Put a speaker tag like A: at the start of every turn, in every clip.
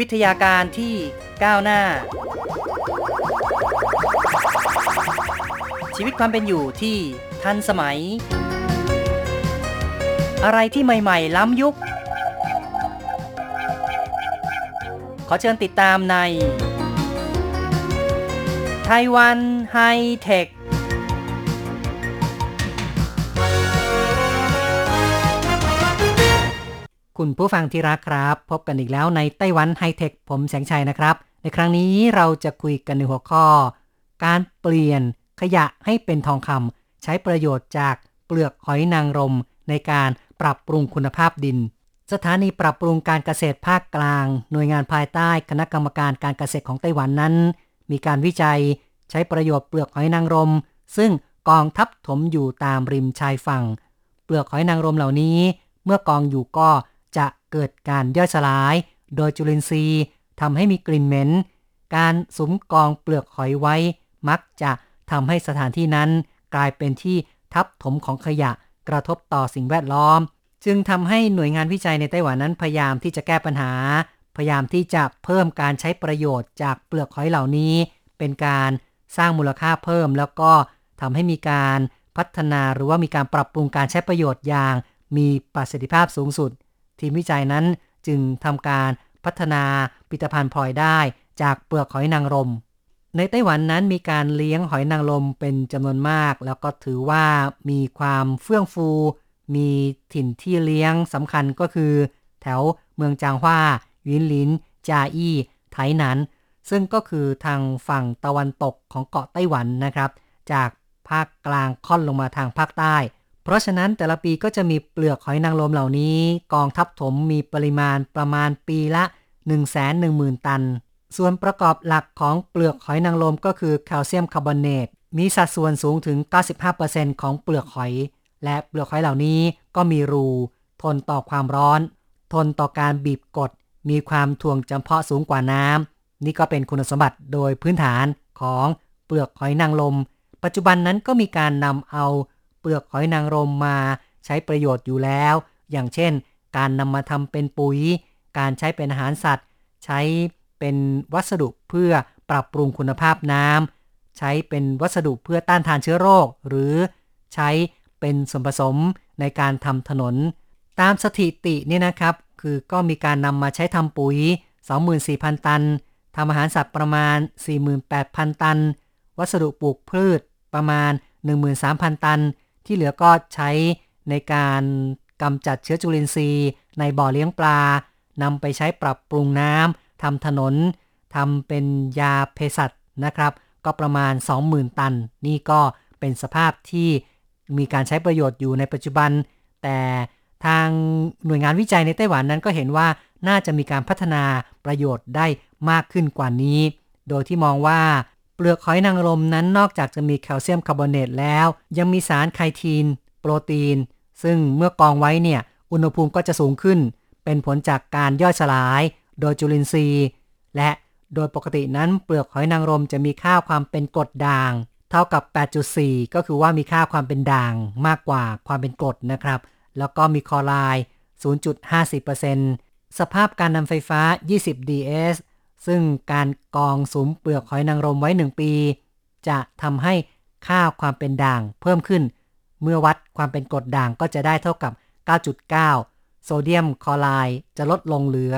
A: วิทยาการที่ก้าวหน้า ชีวิตความเป็นอยู่ที่ทันสมัย อะไรที่ใหม่ ๆ ล้ำยุค ขอเชิญติดตามในไต้หวันไฮเทค คุณผู้ฟังที่รักครับ พบกันอีกแล้วในไต้หวันไฮเทคผมแสงชัยนะครับ ในครั้งนี้เราจะคุยกันในหัวข้อ การเปลี่ยนขยะให้เป็นทองคำใช้ประโยชน์จากเปลือกหอยนางรม ในการปรับปรุงคุณภาพดิน สถานีปรับปรุงการเกษตรภาคกลาง หน่วยงานภายใต้คณะกรรมการการเกษตรของไต้หวันนั้น มีการวิจัย ใช้ประโยชน์เปลือกหอยนางรม ซึ่งกองทับถมอยู่ตามริมชายฝั่ง เปลือกหอยนางรมเหล่านี้ เมื่อกองอยู่ก็ จะเกิดการย่อยสลาย โดยจุลินทรีย์ทำให้มีกลิ่นเหม็น การสุมกองเปลือกหอยไว้ มักจะทำให้สถานที่นั้น กลายเป็นที่ทับถมของขยะกระทบต่อสิ่งแวดล้อม จึงทำให้หน่วยงานวิจัยในไต้หวันนั้นพยายามที่จะแก้ปัญหา พยายามที่จะเพิ่มการใช้ประโยชน์จากเปลือกหอยเหล่านี้ เป็นการสร้างมูลค่าเพิ่ม แล้วก็ทำให้มีการพัฒนาหรือว่ามีการปรับปรุงการใช้ประโยชน์อย่าง มีประสิทธิภาพสูงสุด ทีมวิจัยนั้นจึงทำการพัฒนาผลิตภัณฑ์พลอยได้จากเปลือกหอยนางรม ในไต้หวันนั้นมีการเลี้ยงหอยนางรมเป็นจำนวนมาก แล้วก็ถือว่ามีความเฟื่องฟู มีถิ่นที่เลี้ยงสำคัญก็คือ แถวเมืองจางฮวายินหลิน จาอี้ ไถหนัน ซึ่งก็คือทางฝั่งตะวันตกของเกาะไต้หวันนะครับ จากภาคกลางค่อนลงมาทางภาคใต้ ราะฉะนั้นแต่ละปีก็จะมีเปลือกหอยนางรมเหล่านี้ กองทับถมมีปริมาณประมาณปีละ 110,000 ตัน ส่วนประกอบหลักของเปลือกหอยนางรมก็คือแคลเซียมคาร์บอเนตมีสัดส่วนสูงถึง 95%ของเปลือกหอย และเปลือกหอยเหล่านี้ก็มีรู ทนต่อความร้อน ทนต่อการบีบกด มีความถ่วงจำเพาะสูงกว่าน้ำนี่ก็เป็นคุณสมบัติโดยพื้นฐานของเปลือกหอยนางรมปัจจุบันนั้นก็มีการนำเอา เปลือกหอยนางรมมาใช้ประโยชน์อยู่แล้ว อย่างเช่น การนำมาทำเป็นปุ๋ย การใช้เป็นอาหารสัตว์ ใช้เป็นวัสดุเพื่อปรับปรุงคุณภาพน้ำใช้เป็นวัสดุเพื่อต้านทานเชื้อโรค หรือใช้เป็นส่วนผสมในการทำถนน ตามสถิตินี่นะครับ คือก็มีการนำมาใช้ทำปุ๋ย 24,000 ตันทำอาหารสัตว์ประมาณ 48,000 ตัน วัสดุปลูกพืชประมาณ 13,000 ตัน ที่เหลือก็ใช้ในการกำจัดเชื้อจุลินทรีย์ ในบ่อเลี้ยงปลานำไปใช้ปรับปรุงน้ำทำถนนทำเป็นยาเภสัชนะครับ ก็ประมาณ 20,000 ตัน นี่ก็เป็นสภาพที่มีการใช้ประโยชน์อยู่ในปัจจุบัน แต่ทางหน่วยงานวิจัยในไต้หวันนั้นก็เห็นว่าน่าจะมีการพัฒนาประโยชน์ได้มากขึ้นกว่านี้ โดยที่มองว่า เปลือกหอยนางรมนั้นนอกจากจะมีแคลเซียมคาร์บอเนตแล้ว ยังมีสารไคทีน โปรตีน ซึ่งเมื่อกองไว้เนี่ย อุณหภูมิก็จะสูงขึ้น เป็นผลจากการย่อยสลาย โดยจุลินทรีย์ และโดยปกตินั้นเปลือกหอยนางรมจะมีค่าความเป็นกรดด่าง เท่ากับ 8.4 ก็คือว่ามีค่าความเป็นด่างมากกว่าความเป็นกรดนะครับ แล้วก็มีคอไรด์0.50%สภาพการนำไฟฟ้า 20 ds ซึ่งการกองสุมเปลือกหอยนางรมไว้ 1 ปี จะทำให้ค่าความเป็นด่างเพิ่มขึ้น เมื่อวัดความเป็นกรดด่างก็จะได้เท่ากับ 9.9 โซเดียมคลอไรด์จะลดลงเหลือ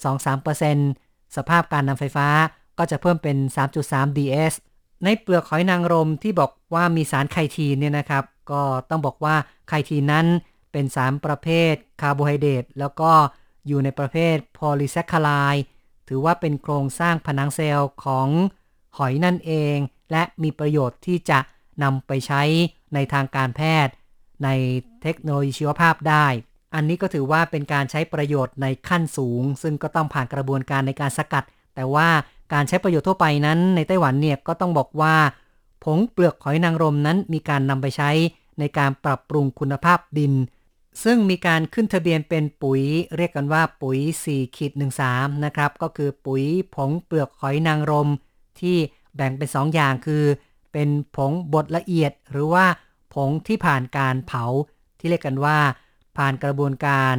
A: 0.23%สภาพการนำไฟฟ้าก็จะเพิ่มเป็น 3.3 ds ในเปลือกหอยนางรมที่บอกว่ามีสารไคตินเนี่ยนะครับ ก็ต้องบอกว่าไคตินนั้นเป็นสารประเภทคาร์โบไฮเดรตแล้วก็อยู่ในประเภทโพลีแซคคาไลด์ ถือว่าเป็นโครงสร้างผนังเซลล์ของหอยนั่นเอง และมีประโยชน์ที่จะนำไปใช้ในทางการแพทย์ ในเทคโนโลยีชีวภาพได้ อันนี้ก็ถือว่าเป็นการใช้ประโยชน์ในขั้นสูง ซึ่งก็ต้องผ่านกระบวนการในการสกัด แต่ว่าการใช้ประโยชน์ทั่วไปนั้น ในไต้หวันเนี่ยก็ต้องบอกว่า ผงเปลือกหอยนางรมนั้นมีการนำไปใช้ในการปรับปรุงคุณภาพดิน ซึ่งมีการขึ้นทะเบียนเป็นปุ๋ย เรียกกันว่าปุ๋ย4ขีด13นะครับ ก็คือปุ๋ยผงเปลือกหอยนางรม ที่แบ่งเป็น 2 อย่างคือ เป็นผงบดละเอียด หรือว่าผงที่ผ่านการเผา ที่เรียกกันว่า ผ่านกระบวนการ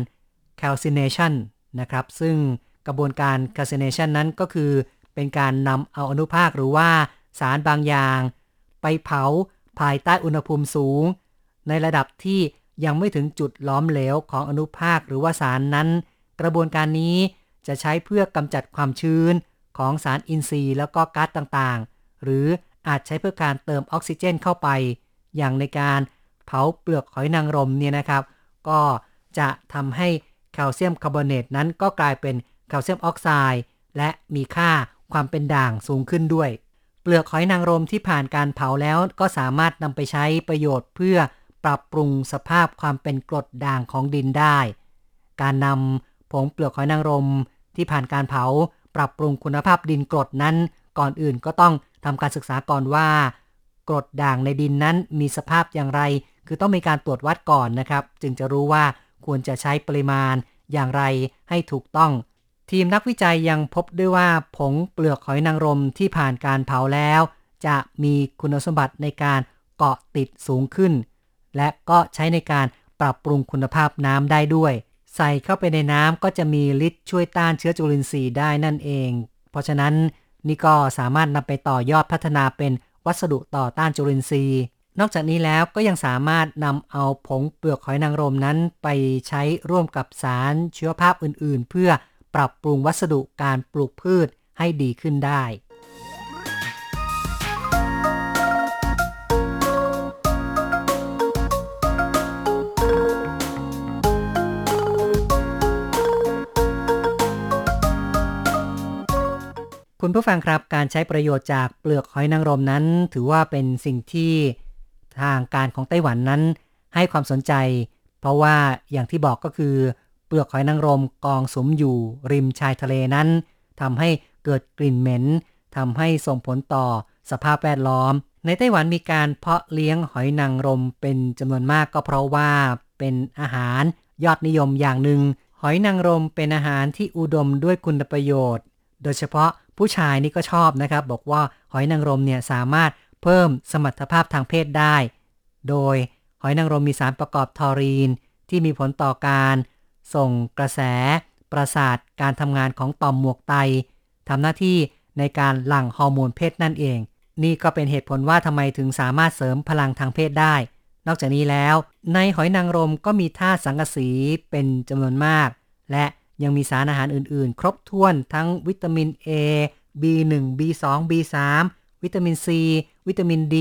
A: calcination นะครับ ซึ่งกระบวนการ calcination นั้นก็คือเป็นการนำเอาอนุภาคหรือว่าสารบางอย่าง ไปเผาภายใต้อุณหภูมิสูง ในระดับที่ ยังไม่ถึงจุดล้อมเหลวของอนุภาคหรือว่าสารนั้น กระบวนการนี้จะใช้เพื่อกำจัดความชื้นของสารอินทรีย์แล้วก็ก๊าซต่างๆ หรืออาจใช้เพื่อการเติมออกซิเจนเข้าไป อย่างในการเผาเปลือกหอยนางรมเนี่ยนะครับ ก็จะทำให้แคลเซียมคาร์บอเนตนั้นก็กลายเป็นแคลเซียมออกไซด์และมีค่าความเป็นด่างสูงขึ้นด้วย เปลือกหอยนางรมที่ผ่านการเผาแล้วก็สามารถนำไปใช้ประโยชน์เพื่อ ปรับปรุงสภาพความเป็นกรดด่างของดินได้ การนำผงเปลือกหอยนางรมที่ผ่านการเผาปรับปรุงคุณภาพดินกรดนั้น ก่อนอื่นก็ต้องทำการศึกษาก่อนว่า กรดด่างในดินนั้นมีสภาพอย่างไร คือต้องมีการตรวจวัดก่อนนะครับ จึงจะรู้ว่าควรจะใช้ปริมาณอย่างไรให้ถูกต้อง ทีมนักวิจัยยังพบด้วยว่าผงเปลือกหอยนางรมที่ผ่านการเผาแล้ว จะมีคุณสมบัติในการเกาะติดสูงขึ้น และก็ใช้ในการปรับปรุงคุณภาพน้ำได้ด้วย ใส่เข้าไปในน้ำก็จะมีฤทธิ์ช่วยต้านเชื้อจุลินทรีย์ได้นั่นเอง เพราะฉะนั้นนี่ก็สามารถนำไปต่อยอดพัฒนาเป็นวัสดุต่อต้านจุลินทรีย์ นอกจากนี้แล้วก็ยังสามารถนำเอาผงเปลือกหอยนางรมนั้น ไปใช้ร่วมกับสารเชื้อภาพอื่น ๆ เพื่อปรับปรุงวัสดุการปลูกพืชให้ดีขึ้นได้ คุณผู้ฟังครับการใช้ประโยชน์จากเปลือกหอยนางรมนั้น ถือว่าเป็นสิ่งที่ทางการของไต้หวันนั้น ให้ความสนใจ เพราะว่าอย่างที่บอกก็คือ เปลือกหอยนางรมกองสมอยู่ ริมชายทะเลนั้นทำให้เกิดกลิ่นเหม็นทำให้ส่งผลต่อสภาพแวดล้อม ในไต้หวันมีการเพาะเลี้ยงหอยนางรมเป็นจำนวนมากก็เพราะว่าเป็นอาหารยอดนิยมอย่างหนึ่งหอยนางรมเป็นอาหารที่อุดมด้วยคุณประโยชน์ โดยเฉพาะ ผู้ชายนี่ก็ชอบนะครับ บอกว่าหอยนางรมเนี่ยสามารถเพิ่มสมรรถภาพทางเพศได้ โดยหอยนางรมมีสารประกอบทอรีน ที่มีผลต่อการ ส่งกระแส ประสาทการทำงานของต่อมหมวกไตทำหน้าที่ในการหลั่งฮอร์โมนเพศนั่นเอง นี่ก็เป็นเหตุผลว่าทำไมถึงสามารถเสริมพลังทางเพศได้ นอกจากนี้แล้ว ในหอยนางรมก็มีธาตุสังกะสีเป็นจำนวนมาก และ ยังมีสารอาหารอื่นๆ ครบถ้วนทั้งวิตามิน A B1 B2 B3 วิตามิน C วิตามิน D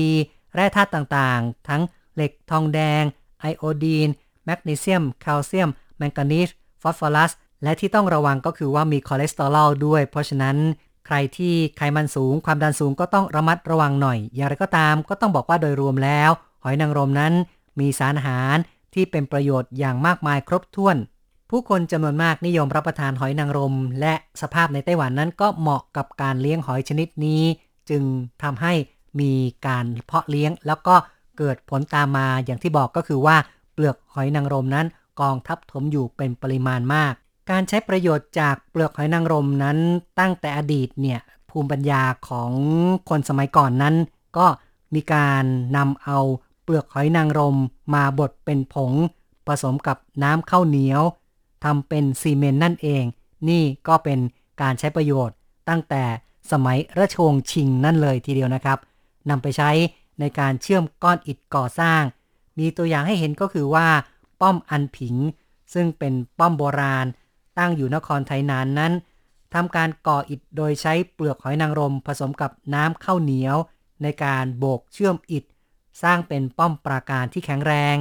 A: แร่ธาตุต่างๆ ทั้งเหล็กทองแดง ไอโอดีน แมกนีเซียม แคลเซียม แมงกานีสฟอสฟอรัส และที่ต้องระวังก็คือว่ามีคอเลสเตอรอลด้วย เพราะฉะนั้นใครที่ไขมันสูง ความดันสูงก็ต้องระมัดระวังหน่อย อย่างไรก็ตามก็ต้องบอกว่าโดยรวมแล้ว หอยนางรมนั้นมีสารอาหารที่เป็นประโยชน์อย่างมากมายครบถ้วน ผู้คนจำนวนมากนิยมรับประทานหอยนางรม และสภาพในไต้หวันนั้นก็เหมาะกับการเลี้ยงหอยชนิดนี้ จึงทำให้มีการเพาะเลี้ยง แล้วก็เกิดผลตามมาอย่างที่บอกก็คือว่าเปลือกหอยนางรมนั้นกองทับถมอยู่เป็นปริมาณมาก การใช้ประโยชน์จากเปลือกหอยนางรมนั้น ตั้งแต่อดีตเนี่ยภูมิปัญญาของคนสมัยก่อนนั้น ก็มีการนำเอาเปลือกหอยนางรมมาบดเป็นผง ผสมกับน้ำข้าวเหนียว ทำเป็นซีเมนต์นั่นเอง นี่ก็เป็นการใช้ประโยชน์ตั้งแต่สมัยราชวงศ์ชิงนั่นเลยทีเดียวนะครับนำไปใช้ในการเชื่อมก้อนอิฐก่อสร้าง มีตัวอย่างให้เห็นก็คือว่า ป้อมอันผิง ซึ่งเป็นป้อมโบราณ ตั้งอยู่นครไทยนานนั้นทำการก่ออิฐโดยใช้เปลือกหอยนางรมผสมกับน้ำข้าวเหนียว ในการโบกเชื่อมอิฐ สร้างเป็นป้อมปราการที่แข็งแรง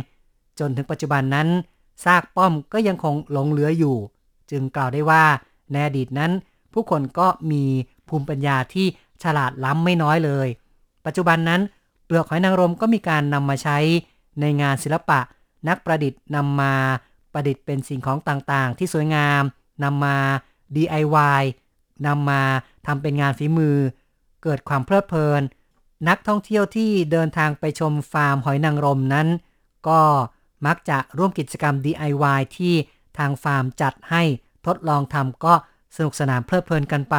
A: จนถึงปัจจุบันนั้น ซากป้อมก็ยังคงหลงเหลืออยู่ จึงกล่าวได้ว่าในอดีตนั้น ผู้คนก็มีภูมิปัญญาที่ฉลาดล้ำไม่น้อยเลย ปัจจุบันนั้นเปลือกหอยนางรมก็มีการนำมาใช้ในงานศิลปะ นักประดิษฐ์นำมาประดิษฐ์เป็นสิ่งของต่างๆ ที่สวยงามนำมา DIY นำมาทำเป็นงานฝีมือ เกิดความเพลิดเพลิน นักท่องเที่ยวที่เดินทางไปชมฟาร์มหอยนางรมนั้น ก็ มักจะร่วมกิจกรรม DIY ที่ทางฟาร์มจัดให้ทดลองทำก็สนุกสนานเพลิดเพลินกันไป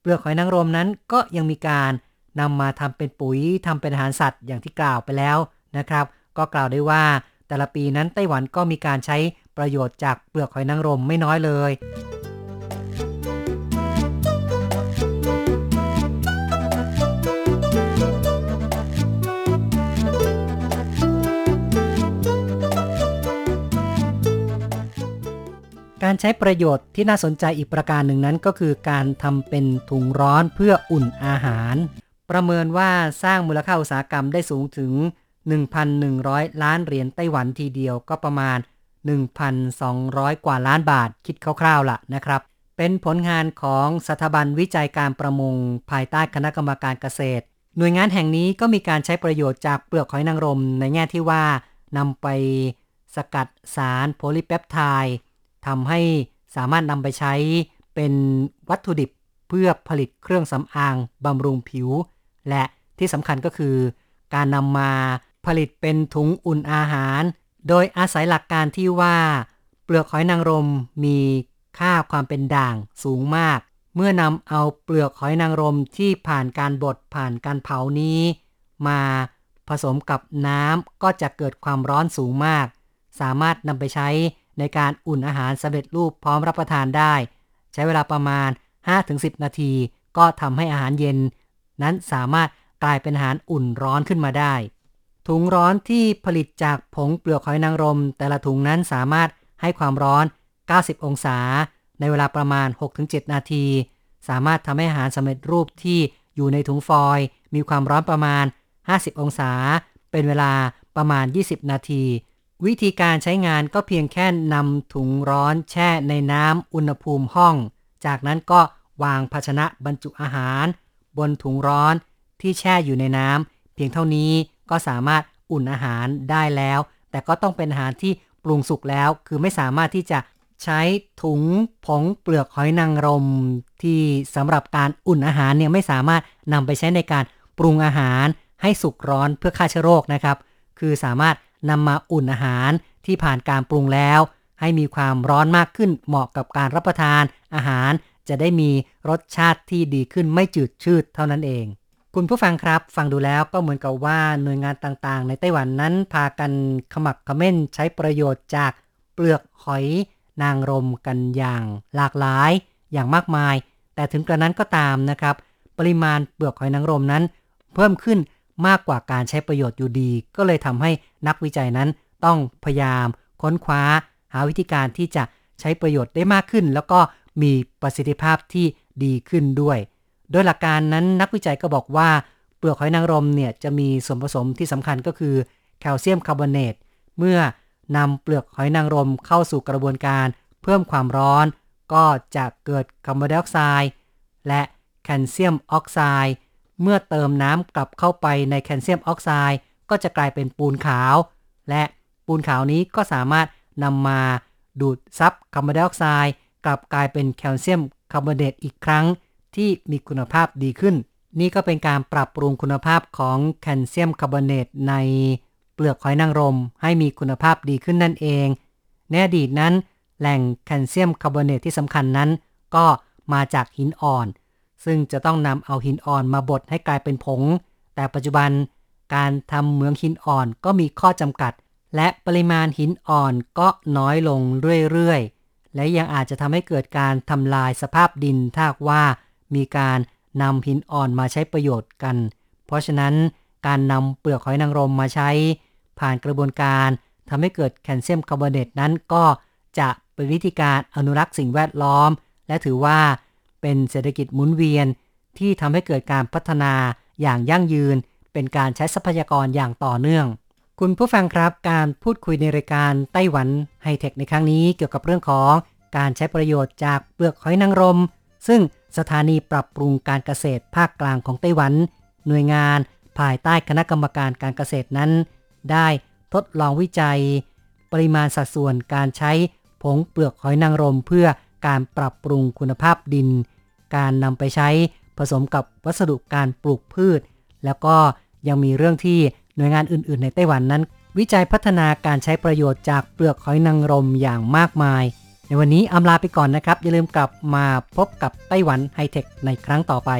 A: เปลือกหอยนางรมนั้นก็ยังมีการนำมาทำเป็นปุ๋ยทำเป็นอาหารสัตว์อย่างที่กล่าวไปแล้วนะครับ ก็กล่าวได้ว่าแต่ละปีนั้นไต้หวันก็มีการใช้ประโยชน์จากเปลือกหอยนางรมไม่น้อยเลย การใช้ประโยชน์ที่น่าสนใจอีกประการหนึ่งนั้นก็คือการทำเป็นถุงร้อนเพื่ออุ่นอาหาร ประเมินว่าสร้างมูลค่าอุตสาหกรรมได้สูงถึง 1,100 ล้านเหรียญไต้หวันทีเดียวก็ประมาณ 1,200 กว่าล้านบาทคิดคร่าวๆล่ะนะครับ เป็นผลงานของสถาบันวิจัยการประมง ภายใต้คณะกรรมการเกษตร หน่วยงานแห่งนี้ก็มีการใช้ประโยชน์จากเปลือกหอยนางรม ในแง่ที่ว่านำไปสกัดสารโพลีเปปไทด์ ทำให้สามารถนำไปใช้เป็นวัตถุดิบเพื่อผลิตเครื่องสำอางบำรุงผิว และที่สำคัญก็คือ การนำมาผลิตเป็นถุงอุ่นอาหาร โดยอาศัยหลักการที่ว่า เปลือกหอยนางรมมีค่าความเป็นด่างสูงมาก เมื่อนำเอาเปลือกหอยนางรมที่ผ่านการบดผ่านการเผานี้ มาผสมกับน้ำก็จะเกิดความร้อนสูงมาก สามารถนำไปใช้ ในการอุ่นอาหารสำเร็จรูปพร้อมรับประทานได้ ใช้เวลาประมาณ 5-10 นาที ก็ทำให้อาหารเย็น นั้นสามารถกลายเป็นอาหารอุ่นร้อนขึ้นมาได้ ถุงร้อนที่ผลิตจากผงเปลือกหอยนางรม แต่ละถุงนั้นสามารถให้ความร้อน 90 องศา ในเวลาประมาณ 6-7 นาที สามารถทำให้อาหารสำเร็จรูปที่อยู่ในถุงฟอยล์มีความร้อนประมาณ 50 องศา เป็นเวลาประมาณ 20 นาที วิธีการใช้งานก็เพียงแค่นำถุงร้อนแช่ในน้ำอุณหภูมิห้อง จากนั้นก็วางภาชนะบรรจุอาหาร บนถุงร้อนที่แช่อยู่ในน้ำเพียงเท่านี้ก็สามารถอุ่นอาหารได้แล้ว แต่ก็ต้องเป็นอาหารที่ปรุงสุกแล้ว คือไม่สามารถที่จะใช้ถุงผงเปลือกหอยนางรม ที่สำหรับการอุ่นอาหารเนี่ยไม่สามารถนำไปใช้ในการปรุงอาหารให้สุกร้อนเพื่อฆ่าเชื้อโรคนะครับ คือสามารถ นำมาอุ่นอาหารที่ผ่านการปรุงแล้ว ให้มีความร้อนมากขึ้นเหมาะกับการรับประทานอาหารจะได้มีรสชาติที่ดีขึ้นไม่จืดชืดเท่านั้นเอง คุณผู้ฟังครับ ฟังดูแล้วก็เหมือนกับว่าหน่วยงานต่างๆ ในไต้หวันนั้นพากันขมักขม้นใช้ประโยชน์จากเปลือกหอยนางรมกันอย่างหลากหลายอย่างมากมาย แต่ถึงกระนั้นก็ตามนะครับ ปริมาณเปลือกหอยนางรมนั้น เพิ่มขึ้น มากกว่าการใช้ประโยชน์อยู่ดี ก็เลยทำให้นักวิจัยนั้นต้องพยายาม ค้นคว้า หาวิธีการที่จะใช้ประโยชน์ได้มากขึ้น แล้วก็มีประสิทธิภาพที่ดีขึ้นด้วย โดยหลักการนั้นนักวิจัยก็บอกว่า เปลือกหอยนางรมเนี่ยจะมีส่วนผสมที่สำคัญก็คือแคลเซียมคาร์บอเนตเมื่อนำเปลือกหอยนางรมเข้าสู่กระบวนการเพิ่มความร้อน ก็จะเกิดคาร์บอนไดออกไซด์และแคลเซียมออกไซด์ เมื่อเติมน้ำกลับเข้าไปในแคลเซียมออกไซด์ก็จะกลายเป็นปูนขาว และปูนขาวนี้ก็สามารถนำมาดูดซับคาร์บอนไดออกไซด์กลับกลายเป็นแคลเซียมคาร์บอเนตอีกครั้งที่มีคุณภาพดีขึ้น นี่ก็เป็นการปรับปรุงคุณภาพของแคลเซียมคาร์บอเนตในเปลือกหอยนางรม ให้มีคุณภาพดีขึ้นนั่นเองในอดีตนั้น แหล่งแคลเซียมคาร์บอเนตที่สำคัญนั้น ก็มาจากหินอ่อน ซึ่งจะต้องนำเอาหินอ่อนมาบดให้กลายเป็นผง แต่ปัจจุบันการทำเหมืองหินอ่อนก็มีข้อจำกัด และปริมาณหินอ่อนก็น้อยลงเรื่อยๆ และยังอาจจะทำให้เกิดการทำลายสภาพดินถ้าว่ามีการนำหินอ่อนมาใช้ประโยชน์กัน เพราะฉะนั้นการนำเปลือกหอยนางรมมาใช้ ผ่านกระบวนการทำให้เกิดแคลเซียมคาร์บอเนตนั้นก็จะเป็นวิธีการอนุรักษ์สิ่งแวดล้อม และถือว่า เป็นเศรษฐกิจหมุนเวียน ที่ทำให้เกิดการพัฒนาอย่างยั่งยืน เป็นการใช้ทรัพยากรอย่างต่อเนื่อง คุณผู้ฟังครับการพูดคุยในรายการไต้หวันไฮเทคในครั้งนี้เกี่ยวกับเรื่องของการใช้ประโยชน์จากเปลือกหอยนางรม ซึ่งสถานีปรับปรุงการเกษตรภาคกลางของไต้หวัน หน่วยงานภายใต้คณะกรรมการการเกษตรนั้น ได้ทดลองวิจัย ปริมาณสัดส่วนการใช้ผงเปลือกหอยนางรมเพื่อการปรับปรุงคุณภาพดิน การนำไปใช้ผสมกับวัสดุการปลูกพืช แล้วก็ยังมีเรื่องที่หน่วยงานอื่น ๆ ในไต้หวันนั้น วิจัยพัฒนาการใช้ประโยชน์จากเปลือกหอยนางรมอย่างมากมาย ในวันนี้อำลาไปก่อนนะครับ อย่าลืมกลับมาพบกับไต้หวันไฮเทคในครั้งต่อไป